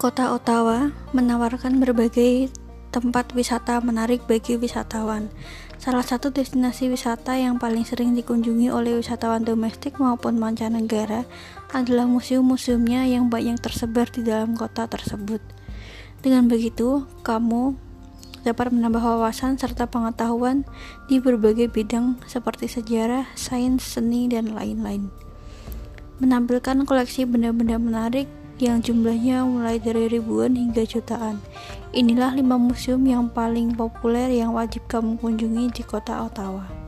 Kota Ottawa menawarkan berbagai tempat wisata menarik bagi wisatawan. Salah satu destinasi wisata yang paling sering dikunjungi oleh wisatawan domestik maupun mancanegara adalah museum-museumnya yang banyak tersebar di dalam kota tersebut. Dengan begitu, kamu dapat menambah wawasan serta pengetahuan di berbagai bidang seperti sejarah, sains, seni, dan lain-lain. Menampilkan koleksi benda-benda menarik yang jumlahnya mulai dari ribuan hingga jutaan. Inilah lima museum yang paling populer yang wajib kamu kunjungi di kota Ottawa.